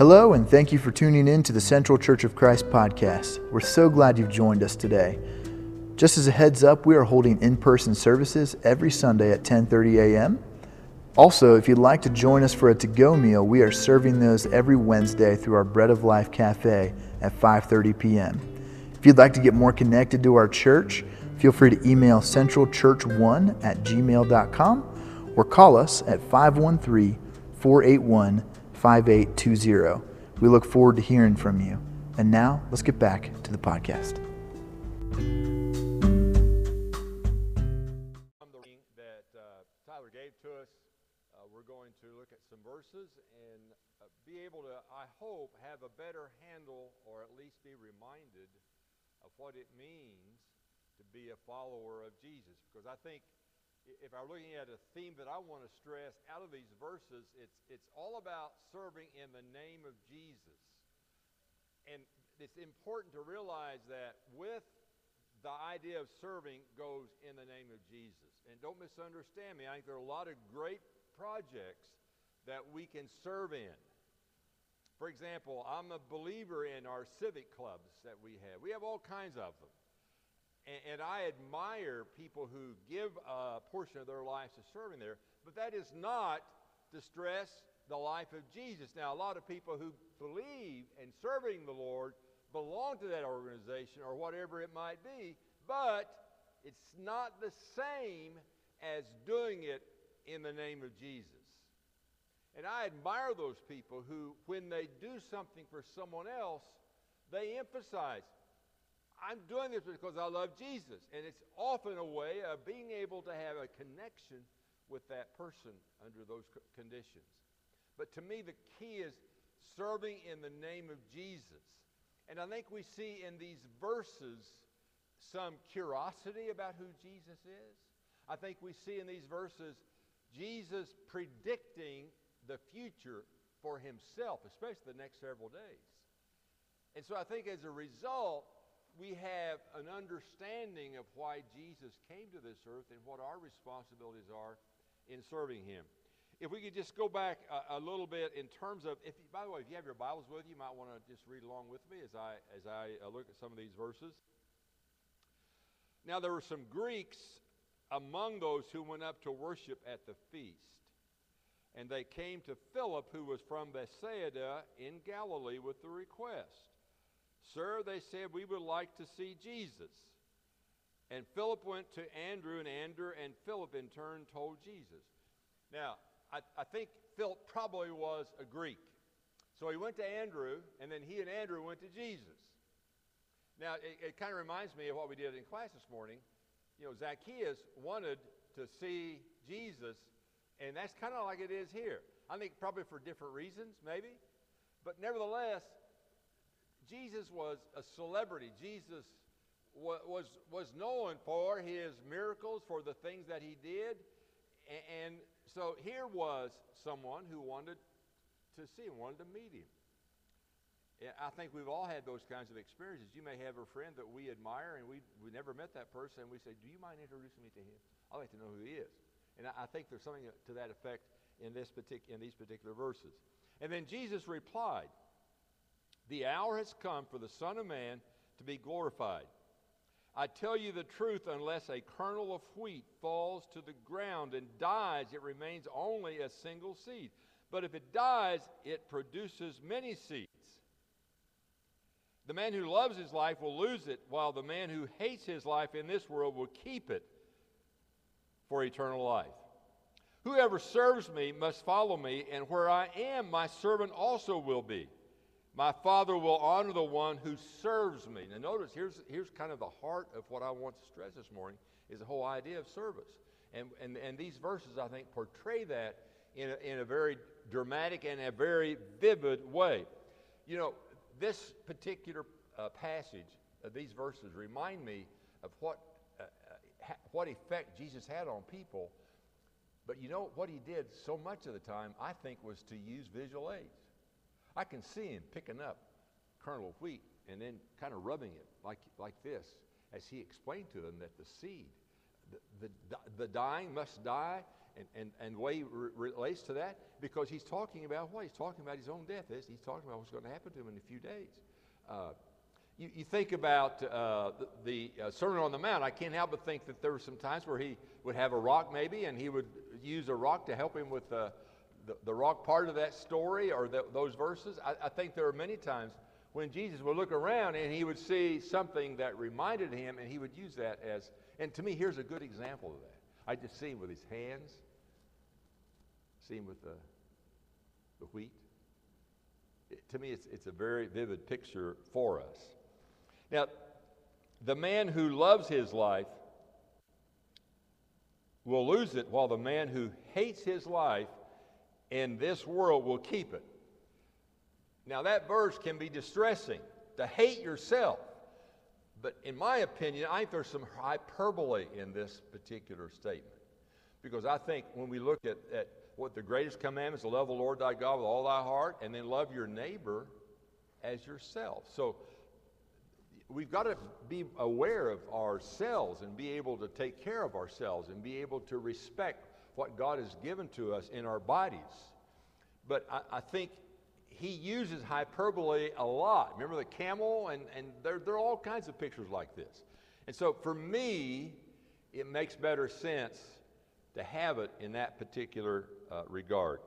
Hello, and thank you for tuning in to the Central Church of Christ podcast. We're so glad you've joined us today. Just as a heads up, we are holding in-person services every Sunday at 10:30 a.m. Also, if you'd like to join us for a to-go meal, we are serving those every Wednesday through our Bread of Life Cafe at 5:30 p.m. If you'd like to get more connected to our church, feel free to email centralchurch1 at gmail.com or call us at 513 481 5820. We look forward to hearing from you. And now, let's get back to the podcast. that uh, Tyler gave to us, uh, we're going to look at some verses and uh, be able to, I hope, have a better handle or at least be reminded of what it means to be a follower of Jesus. Because I think if I'm looking at a theme that I want to stress out of these verses, it's, it's all about serving in the name of Jesus. And it's important to realize that with the idea of serving goes in the name of Jesus. And don't misunderstand me. I think there are a lot of great projects that we can serve in. For example, I'm a believer in our civic clubs that we have. We have all kinds of them. And, and I admire people who give a portion of their lives to serving there, but that is not to stress the life of Jesus. Now, a lot of people who believe in serving the Lord belong to that organization or whatever it might be, but it's not the same as doing it in the name of Jesus. And I admire those people who, when they do something for someone else, they emphasize, I'm doing this because I love Jesus. And it's often a way of being able to have a connection with that person under those conditions. But to me, the key is serving in the name of Jesus. And I think we see in these verses some curiosity about who Jesus is. I think we see in these verses Jesus predicting the future for himself, especially the next several days. And so I think as a result, we have an understanding of why Jesus came to this earth and what our responsibilities are in serving him if we could just go back a, a, little bit in terms of, if by the way, if you have your Bibles with you, you might want to just read along with me as I as I uh, look at some of these verses. Now there were some Greeks among those who went up to worship at the feast, and they came to Philip, who was from Bethsaida in Galilee, with the request, "Sir," they said, "we would like to see Jesus." And Philip went to Andrew, and Andrew and Philip in turn told Jesus. Now, I, I think Philip probably was a Greek. So he went to Andrew, and then he and Andrew went to Jesus. Now, it, it kind of reminds me of what we did in class this morning. You know, Zacchaeus wanted to see Jesus, and that's kind of like it is here. I think probably for different reasons, maybe. But nevertheless, Jesus was a celebrity. Jesus was, was, known for his miracles, for the things that he did. And so here was someone who wanted to see him, wanted to meet him. I think we've all had those kinds of experiences. You may have a friend that we admire and we, we never met that person, and we say, Do you mind introducing me to him? I'd like to know who he is. And I, I think there's something to that effect in, this partic- in these particular verses. And then Jesus replied, The hour has come for the Son of Man to be glorified. I tell you the truth, unless a kernel of wheat falls to the ground and dies, it remains only a single seed. But if it dies, it produces many seeds. The man who loves his life will lose it, while the man who hates his life in this world will keep it for eternal life. Whoever serves me must follow me, and where I am, my servant also will be. My Father will honor the one who serves me. Now, notice here's, here's kind of the heart of what I want to stress this morning is the whole idea of service. And, and, and these verses, I think, portray that in a, in a very dramatic and a very vivid way. You know, this particular uh, passage, uh, these verses, remind me of what, uh, uh, ha- what effect Jesus had on people. But you know, what he did so much of the time, I think, was to use visual aids. I can see him picking up kernel of wheat and then kind of rubbing it like, like this as he explained to them that the seed, the, the, the dying must die, and, and, and the way he re- relates to that, because he's talking about what? He's talking about his own death. He's talking about what's going to happen to him in a few days. Uh, you, you, think about uh, the, the uh, Sermon on the Mount, I can't help but think that there were some times where he would have a rock maybe, and he would use a rock to help him with uh, the, the rock part of that story or the, those verses. I, I think there are many times when Jesus would look around and he would see something that reminded him, and he would use that as, and to me, here's a good example of that. I just see him with his hands, see him with the, the wheat. It, to me, it's, it's a very vivid picture for us. Now, the man who loves his life will lose it, while the man who hates his life in this world will keep it. Now, that verse can be distressing to hate yourself. But in my opinion, I think there's some hyperbole in this particular statement. Because I think when we look at, at what the greatest commandments, to love the Lord thy God with all thy heart, and then love your neighbor as yourself. So we've got to be aware of ourselves and be able to take care of ourselves and be able to respect what God has given to us in our bodies. But I, I think he uses hyperbole a lot. Remember the camel? And, and there, there are all kinds of pictures like this. And so for me, it makes better sense to have it in that particular uh, regard.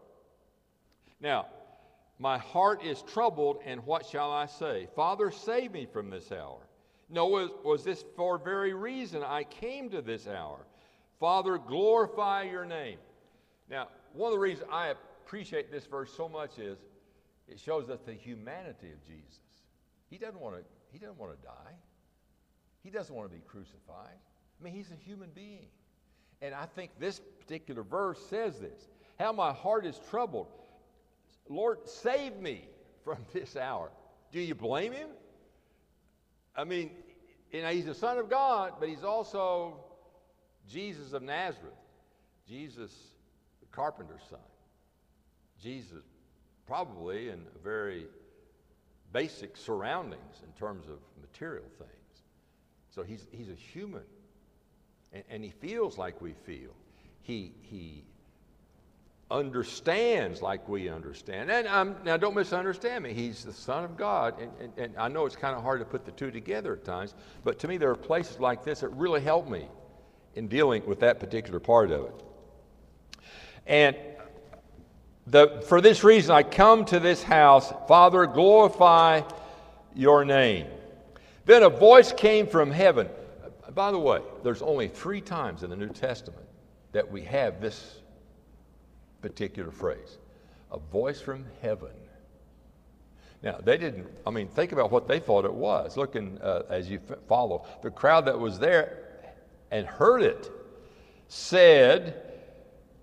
Now, my heart is troubled, and what shall I say? Father, save me from this hour. No, was, was this for very reason I came to this hour? Father, glorify your name. Now, one of the reasons I appreciate this verse so much is it shows us the humanity of Jesus. He doesn't want to, he doesn't want to die. He doesn't want to be crucified. I mean, he's a human being. And I think this particular verse says this How my heart is troubled. Lord, save me from this hour. Do you blame him? I mean, you know, he's the Son of God, but he's also Jesus of Nazareth, Jesus, the carpenter's son. Jesus, probably in very basic surroundings in terms of material things. So he's, he's a human, and, and he feels like we feel. He, he understands like we understand. And I'm, now, don't misunderstand me. He's the Son of God. And, and, and I know it's kind of hard to put the two together at times, but to me, there are places like this that really help me in dealing with that particular part of it. And the, for this reason, I come to this house, Father, glorify your name. Then a voice came from heaven. By the way, there's only three times in the New Testament that we have this particular phrase a voice from heaven. Now, they didn't, I mean, think about what they thought it was. Looking uh, as you follow, the crowd that was there and heard it said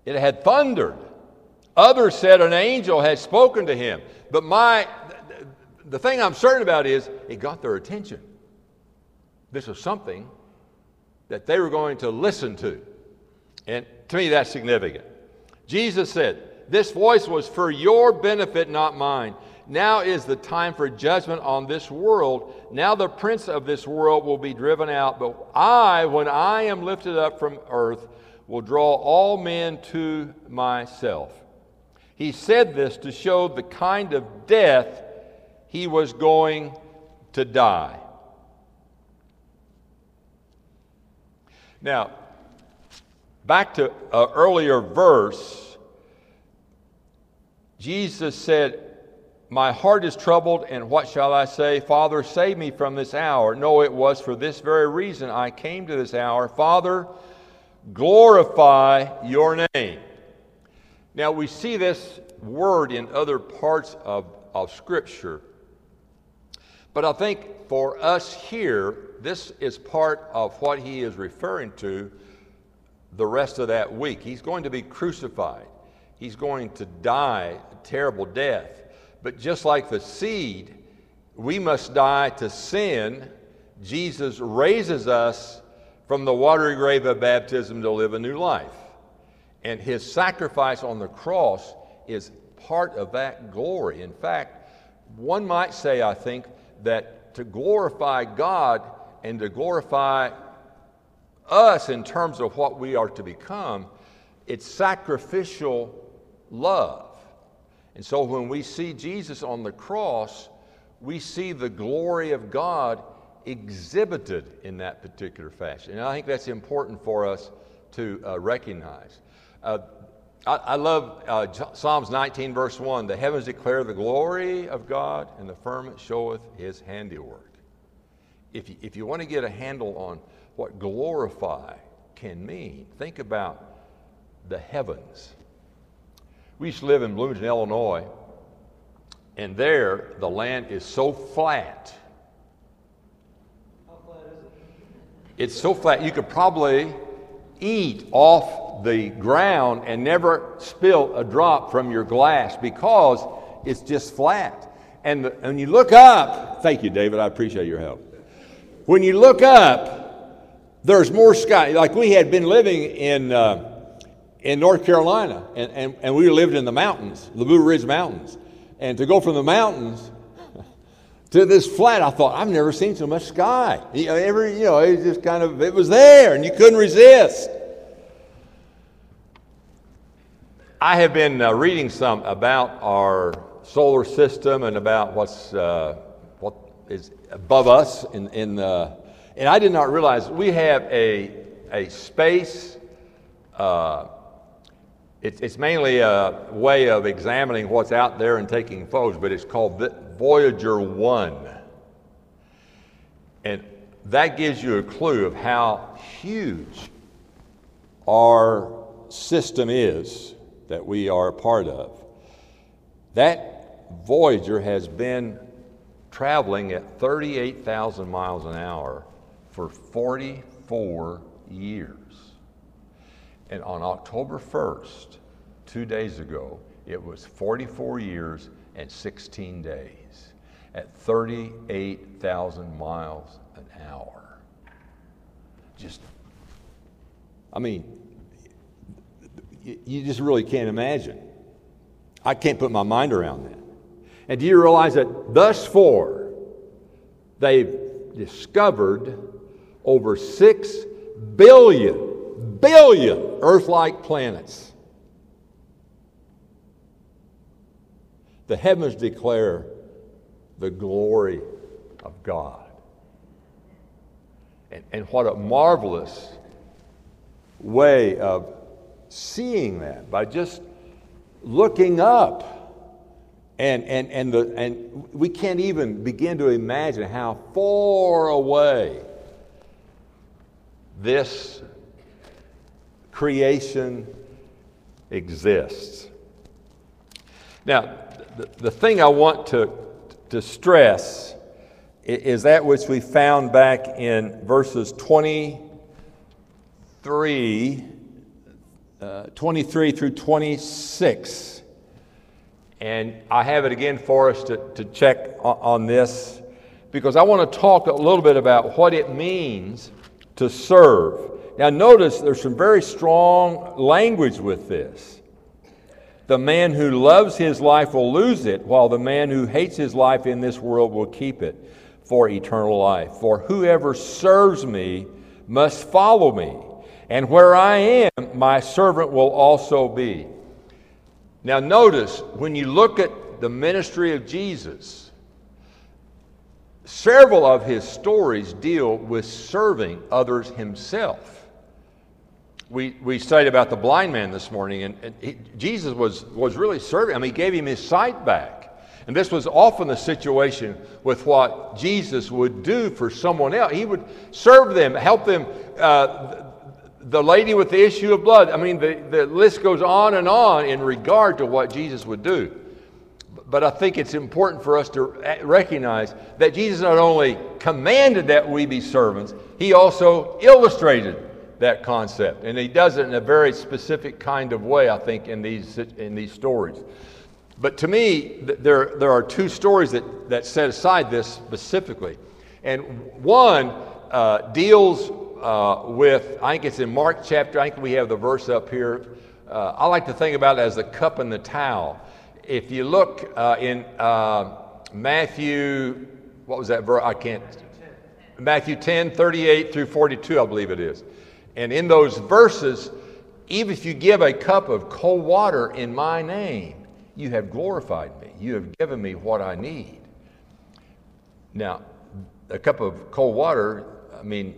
it had thundered. Others said an angel had spoken to him. But my, the thing I'm certain about is it got their attention. This was something that they were going to listen to. And to me, that's significant. Jesus said, This voice was for your benefit, not mine. Now is the time for judgment on this world. Now the prince of this world will be driven out. But I, when I am lifted up from earth, will draw all men to myself. He said this to show the kind of death he was going to die. Now, back to an earlier verse, Jesus said, my heart is troubled, and what shall I say? Father, save me from this hour. No, it was for this very reason I came to this hour. Father, glorify your name. Now, we see this word in other parts of, of Scripture. But I think for us here, this is part of what he is referring to the rest of that week. He's going to be crucified, he's going to die a terrible death. But just like the seed, we must die to sin. Jesus raises us from the watery grave of baptism to live a new life. And his sacrifice on the cross is part of that glory. In fact, one might say, I think, that to glorify God and to glorify us, in terms of what we are to become, it's sacrificial love. And so when we see Jesus on the cross, we see the glory of God exhibited in that particular fashion. And I think that's important for us to uh, recognize. Uh, I, I, love uh, Psalms 19, verse 1 The heavens declare the glory of God, and the firmament showeth his handiwork. If you, if you want to get a handle on what glorify can mean, think about the heavens. We used to live in Bloomington, Illinois, and there the land is so flat. How flat is it? It's so flat you could probably eat off the ground and never spill a drop from your glass because it's just flat. And when you look up, thank you, David, I appreciate your help. When you look up, there's more sky. Like we had been living in. Uh, in North Carolina, and, and, and we lived in the mountains, the Blue Ridge Mountains. And to go from the mountains to this flat, I thought, I've never seen so much sky. You know, every, you know, it just kind of, it was there, and you couldn't resist. I have been uh, reading some about our solar system and about what's uh, what is above us, in, in uh, and I did not realize we have a a space uh, it's it's mainly a way of examining what's out there and taking photos, but it's called Voyager 1. And that gives you a clue of how huge our system is that we are a part of. That Voyager has been traveling at 38,000 miles an hour for 44 years. And on October 1st, two days ago, it was 44 years and 16 days at 38,000 miles an hour. Just, I mean, you just really can't imagine. I can't put my mind around that. And do you realize that thus far, they've discovered over 6 billion billion Earth like planets. The heavens declare the glory of God. And, and what a marvelous way of seeing that by just looking up. And, and, and, the, and we can't even begin to imagine how far away this creation exists. Now, the, the thing I want to, to stress is that which we found back in verses 23, uh, 23 through 26. And I have it again for us to, to check on, on this because I want to talk a little bit about what it means to serve. Now, notice there's some very strong language with this. The man who loves his life will lose it, while the man who hates his life in this world will keep it for eternal life. For whoever serves me must follow me, and where I am, my servant will also be. Now, notice when you look at the ministry of Jesus, several of his stories deal with serving others himself we, we studied about the blind man this morning, and, and he, Jesus was, was really serving. I mean, he gave him his sight back. And this was often the situation with what Jesus would do for someone else. He would serve them, help them. Uh, the lady with the issue of blood, I mean, the, the list goes on and on in regard to what Jesus would do. But I think it's important for us to recognize that Jesus not only commanded that we be servants, he also illustrated that concept. And he does it in a very specific kind of way, I think, in these, in these stories. But to me, there, there are two stories that, that set aside this specifically. And one uh, deals uh, with, I think it's in Mark chapter, I think we have the verse up here. Uh, I like to think about it as the cup and the towel. If you look uh, in uh, Matthew, what was that verse? I can't. Matthew 10, 38 through 42, I believe it is. And in those verses, even if you give a cup of cold water in my name, you have glorified me. You have given me what I need. Now, a cup of cold water, I mean,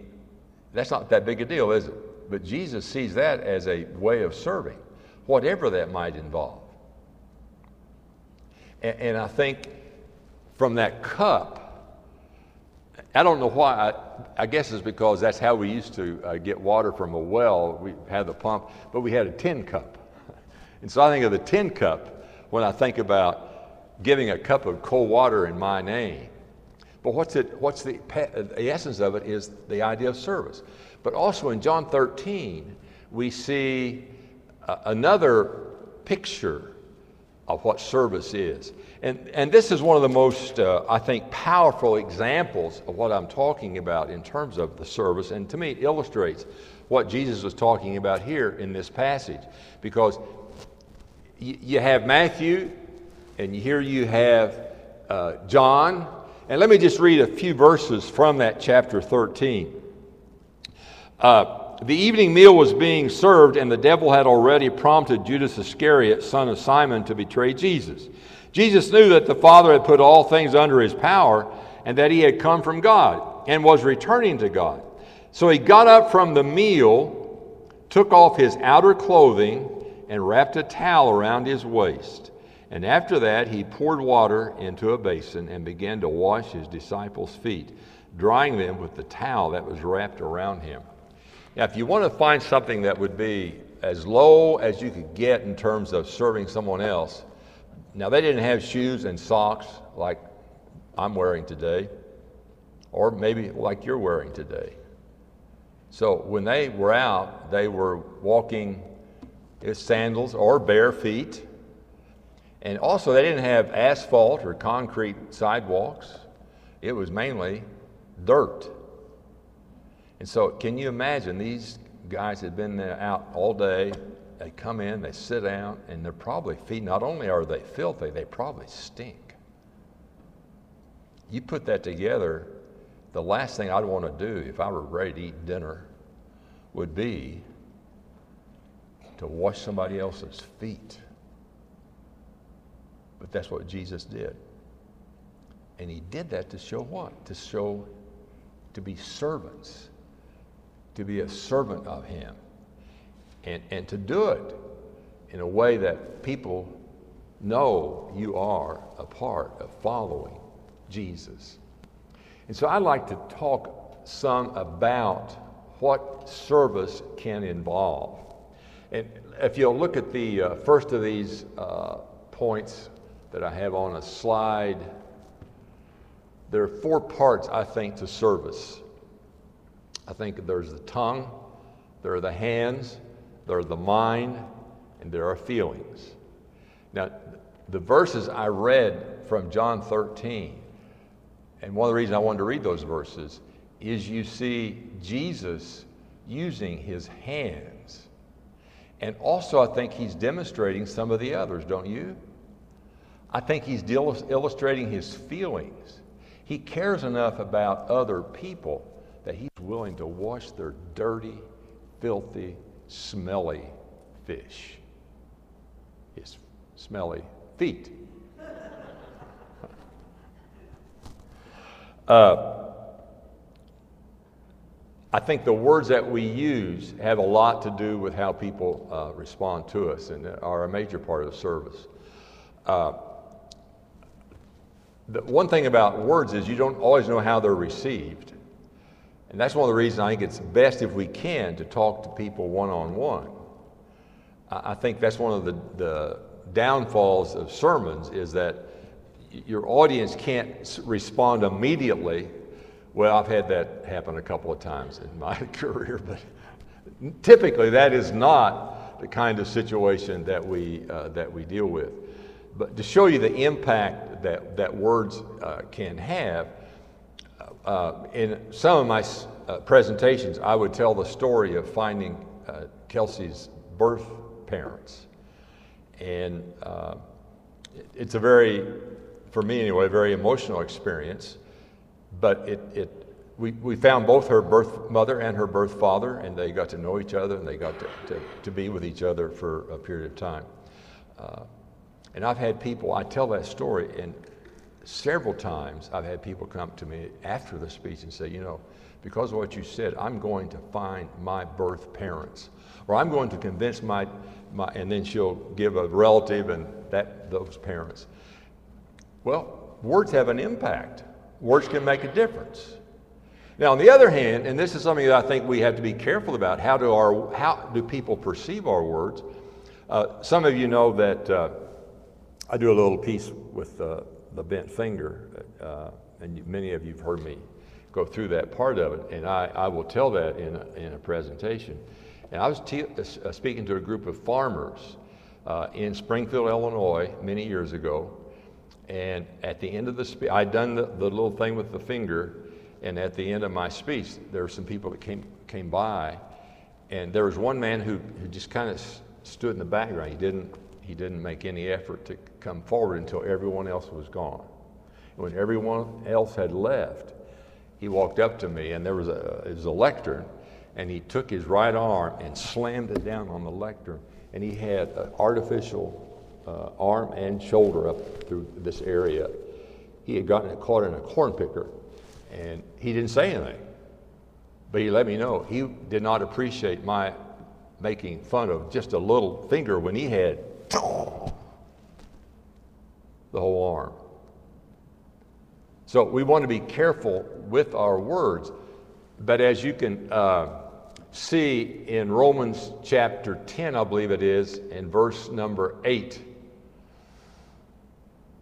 that's not that big a deal, is it? But Jesus sees that as a way of serving, whatever that might involve. And, and I think from that cup, I don't know why. I, I, guess it's because that's how we used to uh, get water from a well. We had the pump, but we had a tin cup. And so I think of the tin cup when I think about giving a cup of cold water in my name. But what's, it, what's the, the essence of it is the idea of service. But also in John 13, we see another picture of what service is. And, and this is one of the most, uh, I think, powerful examples of what I'm talking about in terms of the service. And to me, it illustrates what Jesus was talking about here in this passage. Because y- you have Matthew, and here you have uh, John. And let me just read a few verses from that chapter 13. Uh, the evening meal was being served, and the devil had already prompted Judas Iscariot, son of Simon, to betray Jesus. Jesus knew that the Father had put all things under his power, and that he had come from God and was returning to God. So he got up from the meal, took off his outer clothing, and wrapped a towel around his waist. And after that, he poured water into a basin and began to wash his disciples' feet, drying them with the towel that was wrapped around him. Now, if you want to find something that would be as low as you could get in terms of serving someone else, now they didn't have shoes and socks like I'm wearing today, or maybe like you're wearing today. So when they were out, they were walking with sandals or bare feet. And also, they didn't have asphalt or concrete sidewalks, it was mainly dirt. And so, can you imagine these guys had been out all day? They come in, they sit down, and they're probably feet. Not only are they filthy, they probably stink. You put that together, the last thing I'd want to do if I were ready to eat dinner would be to wash somebody else's feet. But that's what Jesus did. And he did that to show what? To show to be servants to be a servant of Him and, and to do it in a way that people know you are a part of following Jesus. And so I'd like to talk some about what service can involve. And if you'll look at the uh, first of these uh, points that I have on a slide, there are four parts, I think, to service. I think there's the tongue, there are the hands, there are the mind, and there are feelings. Now, the verses I read from John 13, and one of the reasons I wanted to read those verses is you see Jesus using his hands. And also, I think he's demonstrating some of the others, don't you? I think he's illustrating his feelings. He cares enough about other people that he's willing to wash their dirty, filthy, smelly fish, his smelly feet. uh, I think the words that we use have a lot to do with how people uh, respond to us and are a major part of the service. Uh, the one thing about words is you don't always know how they're received. And that's one of the reasons I think it's best if we can to talk to people one on one. I think that's one of the, the downfalls of sermons is that your audience can't respond immediately. Well, I've had that happen a couple of times in my career, but typically that is not the kind of situation that we, uh, that we deal with. But to show you the impact that, that words uh, can have, uh, in some of my uh, presentations, I would tell the story of finding uh, Kelsey's birth parents. And uh, it's a very, for me anyway, very emotional experience. But it, it we, we found both her birth mother and her birth father, and they got to know each other and they got to, to, to be with each other for a period of time. Uh, and I've had people, I tell that story, and several times I've had people come to me after the speech and say, you know, because of what you said, I'm going to find my birth parents, or I'm going to convince my, my and then she'll give a relative and that those parents. Well, words have an impact. Words can make a difference. Now, on the other hand, and this is something that I think we have to be careful about, how do, our, how do people perceive our words? Uh, some of you know that uh, I do a little piece with uh, the bent finger, uh, and many of you have heard me go through that part of it, and I, I will tell that in a, in a presentation. And I was te- uh, speaking to a group of farmers uh, in Springfield, Illinois, many years ago, and at the end of the speech, I'd done the, the little thing with the finger, and at the end of my speech, there were some people that came, came by, and there was one man who, who just kind of stood in the background. He didn't, he didn't make any effort to come forward until everyone else was gone. And when everyone else had left, he walked up to me, and there was a, was a lectern, and he took his right arm and slammed it down on the lectern, and he had an artificial uh, arm and shoulder up through this area. He had gotten it caught in a corn picker and he didn't say anything. But he let me know he did not appreciate my making fun of just a little finger when he had the whole arm. So we want to be careful with our words. But as you can uh, see in Romans chapter 10, I believe it is, in verse number 8.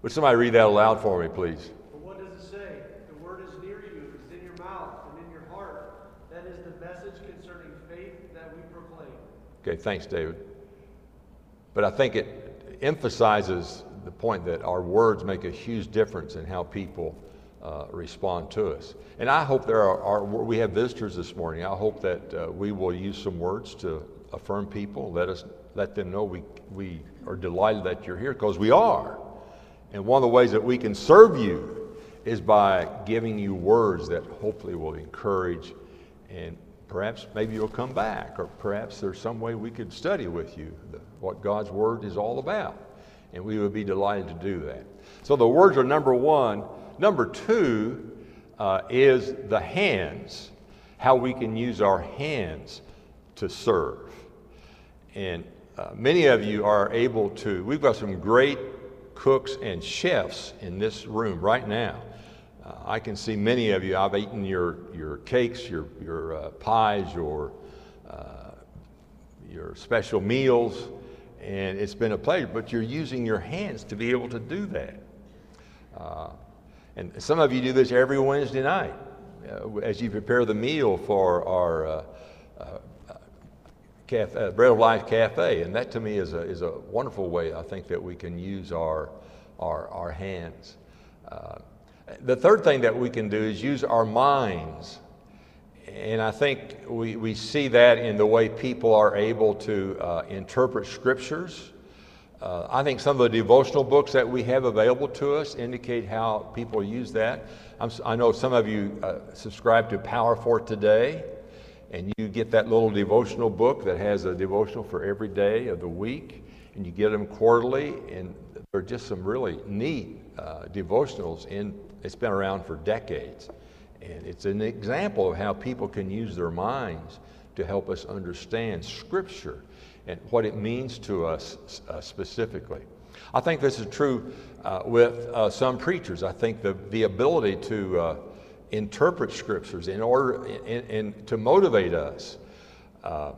Would somebody read that aloud for me, please? But what does it say? The word is near you, it's in your mouth and in your heart. That is the message concerning faith that we proclaim. Okay, thanks, David. But I think it emphasizes point that our words make a huge difference in how people uh, respond to us. And I hope there are, are, we have visitors this morning. I hope that uh, we will use some words to affirm people, let us let them know we, we are delighted that you're here because we are. And one of the ways that we can serve you is by giving you words that hopefully will encourage and Perhaps maybe you'll come back, or perhaps there's some way we could study with you the, what God's Word is all about. And we would be delighted to do that. So the words are number one. Number two uh, is the hands, how we can use our hands to serve. And uh, many of you are able to, we've got some great cooks and chefs in this room right now. Uh, I can see many of you, I've eaten your, your cakes, your, your uh, pies, your, uh, your special meals, and it's been a pleasure, but you're using your hands to be able to do that. Uh, and some of you do this every Wednesday night uh, as you prepare the meal for our uh, cafe, Bread of Life Cafe, and that to me is a, is a wonderful way I think that we can use our, our, our hands. The third thing that we can do is use our minds. And I think we, we see that in the way people are able to uh, interpret scriptures. Uh, I think some of the devotional books that we have available to us indicate how people use that. I'm, i know some of you uh, subscribe to Power for Today, and you get that little devotional book that has a devotional for every day of the week, and you get them quarterly, and they're just some really neat uh, devotionals in it's been around for decades. And it's an example of how people can use their minds to help us understand Scripture and what it means to us uh, specifically. I think this is true uh, with uh, some preachers. I think the, the ability to uh, interpret Scriptures in order in, to motivate us. Uh,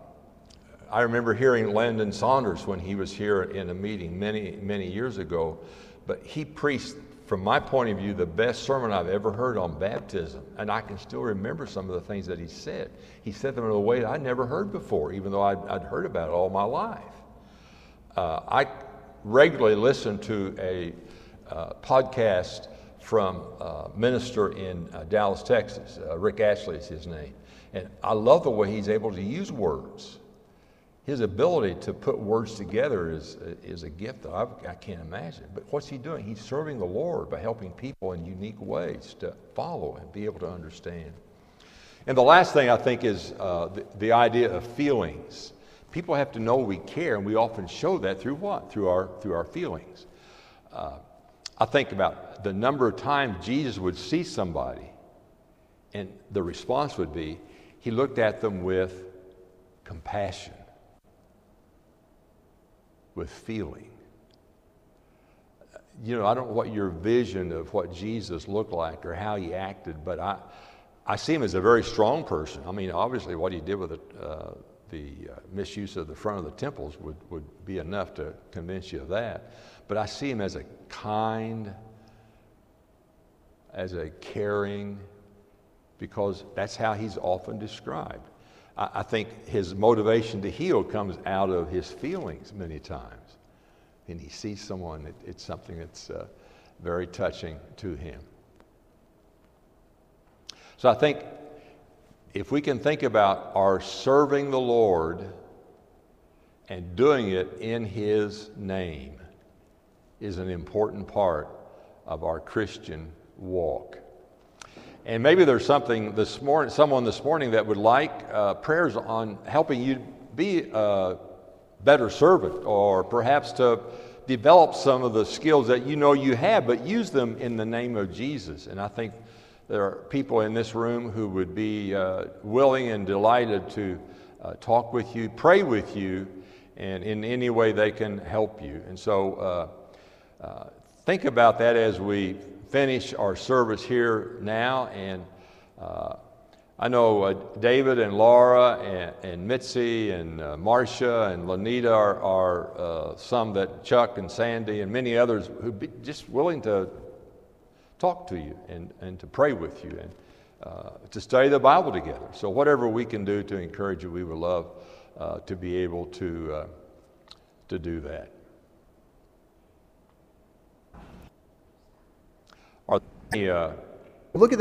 I remember hearing Landon Saunders when he was here in a meeting many, many years ago, but he preached from my point of view, the best sermon I've ever heard on baptism. And I can still remember some of the things that he said. He said them in a way that I'd never heard before, even though I'd, I'd heard about it all my life. Uh, I regularly listen to a uh, podcast from a minister in uh, Dallas, Texas. Uh, Rick Atchley is his name. And I love the way he's able to use words his ability to put words together is, is a gift that I've, I can not imagine. But what's he doing? He's serving the Lord by helping people in unique ways to follow and be able to understand. And the last thing I think is uh, the, the idea of feelings. People have to know we care, and we often show that through what? Through our, through our feelings. Uh, I think about the number of times Jesus would see somebody, and the response would be, he looked at them with compassion, with feeling. You know, I don't know what your vision of what Jesus looked like or how he acted, but I, I see him as a very strong person. I mean, obviously, what he did with the, uh, the uh, misuse of the front of the temples would, would be enough to convince you of that. But I see him as a kind, as a caring, because that's how he's often described. I, think his motivation to heal comes out of his feelings many times. And he sees someone, it, it's something that's uh, very touching to him. So I think if we can think about our serving the Lord and doing it in His name is an important part of our Christian walk. And maybe there's something this morning, someone this morning that would like uh, prayers on helping you be a better servant, or perhaps to develop some of the skills that you know you have, but use them in the name of Jesus. And I think there are people in this room who would be uh, willing and delighted to uh, talk with you, pray with you, and in any way they can help you. And so uh, uh think about that as we finish our service here now. And uh, I know uh, David and Laura and, and Mitzi and Marcia and Lanita are, are some that Chuck and Sandy and many others who be just willing to talk to you and, and to pray with you and uh, to study the Bible together. So, whatever we can do to encourage you, we would love uh, to be able to, uh, to do that. Uh, Look at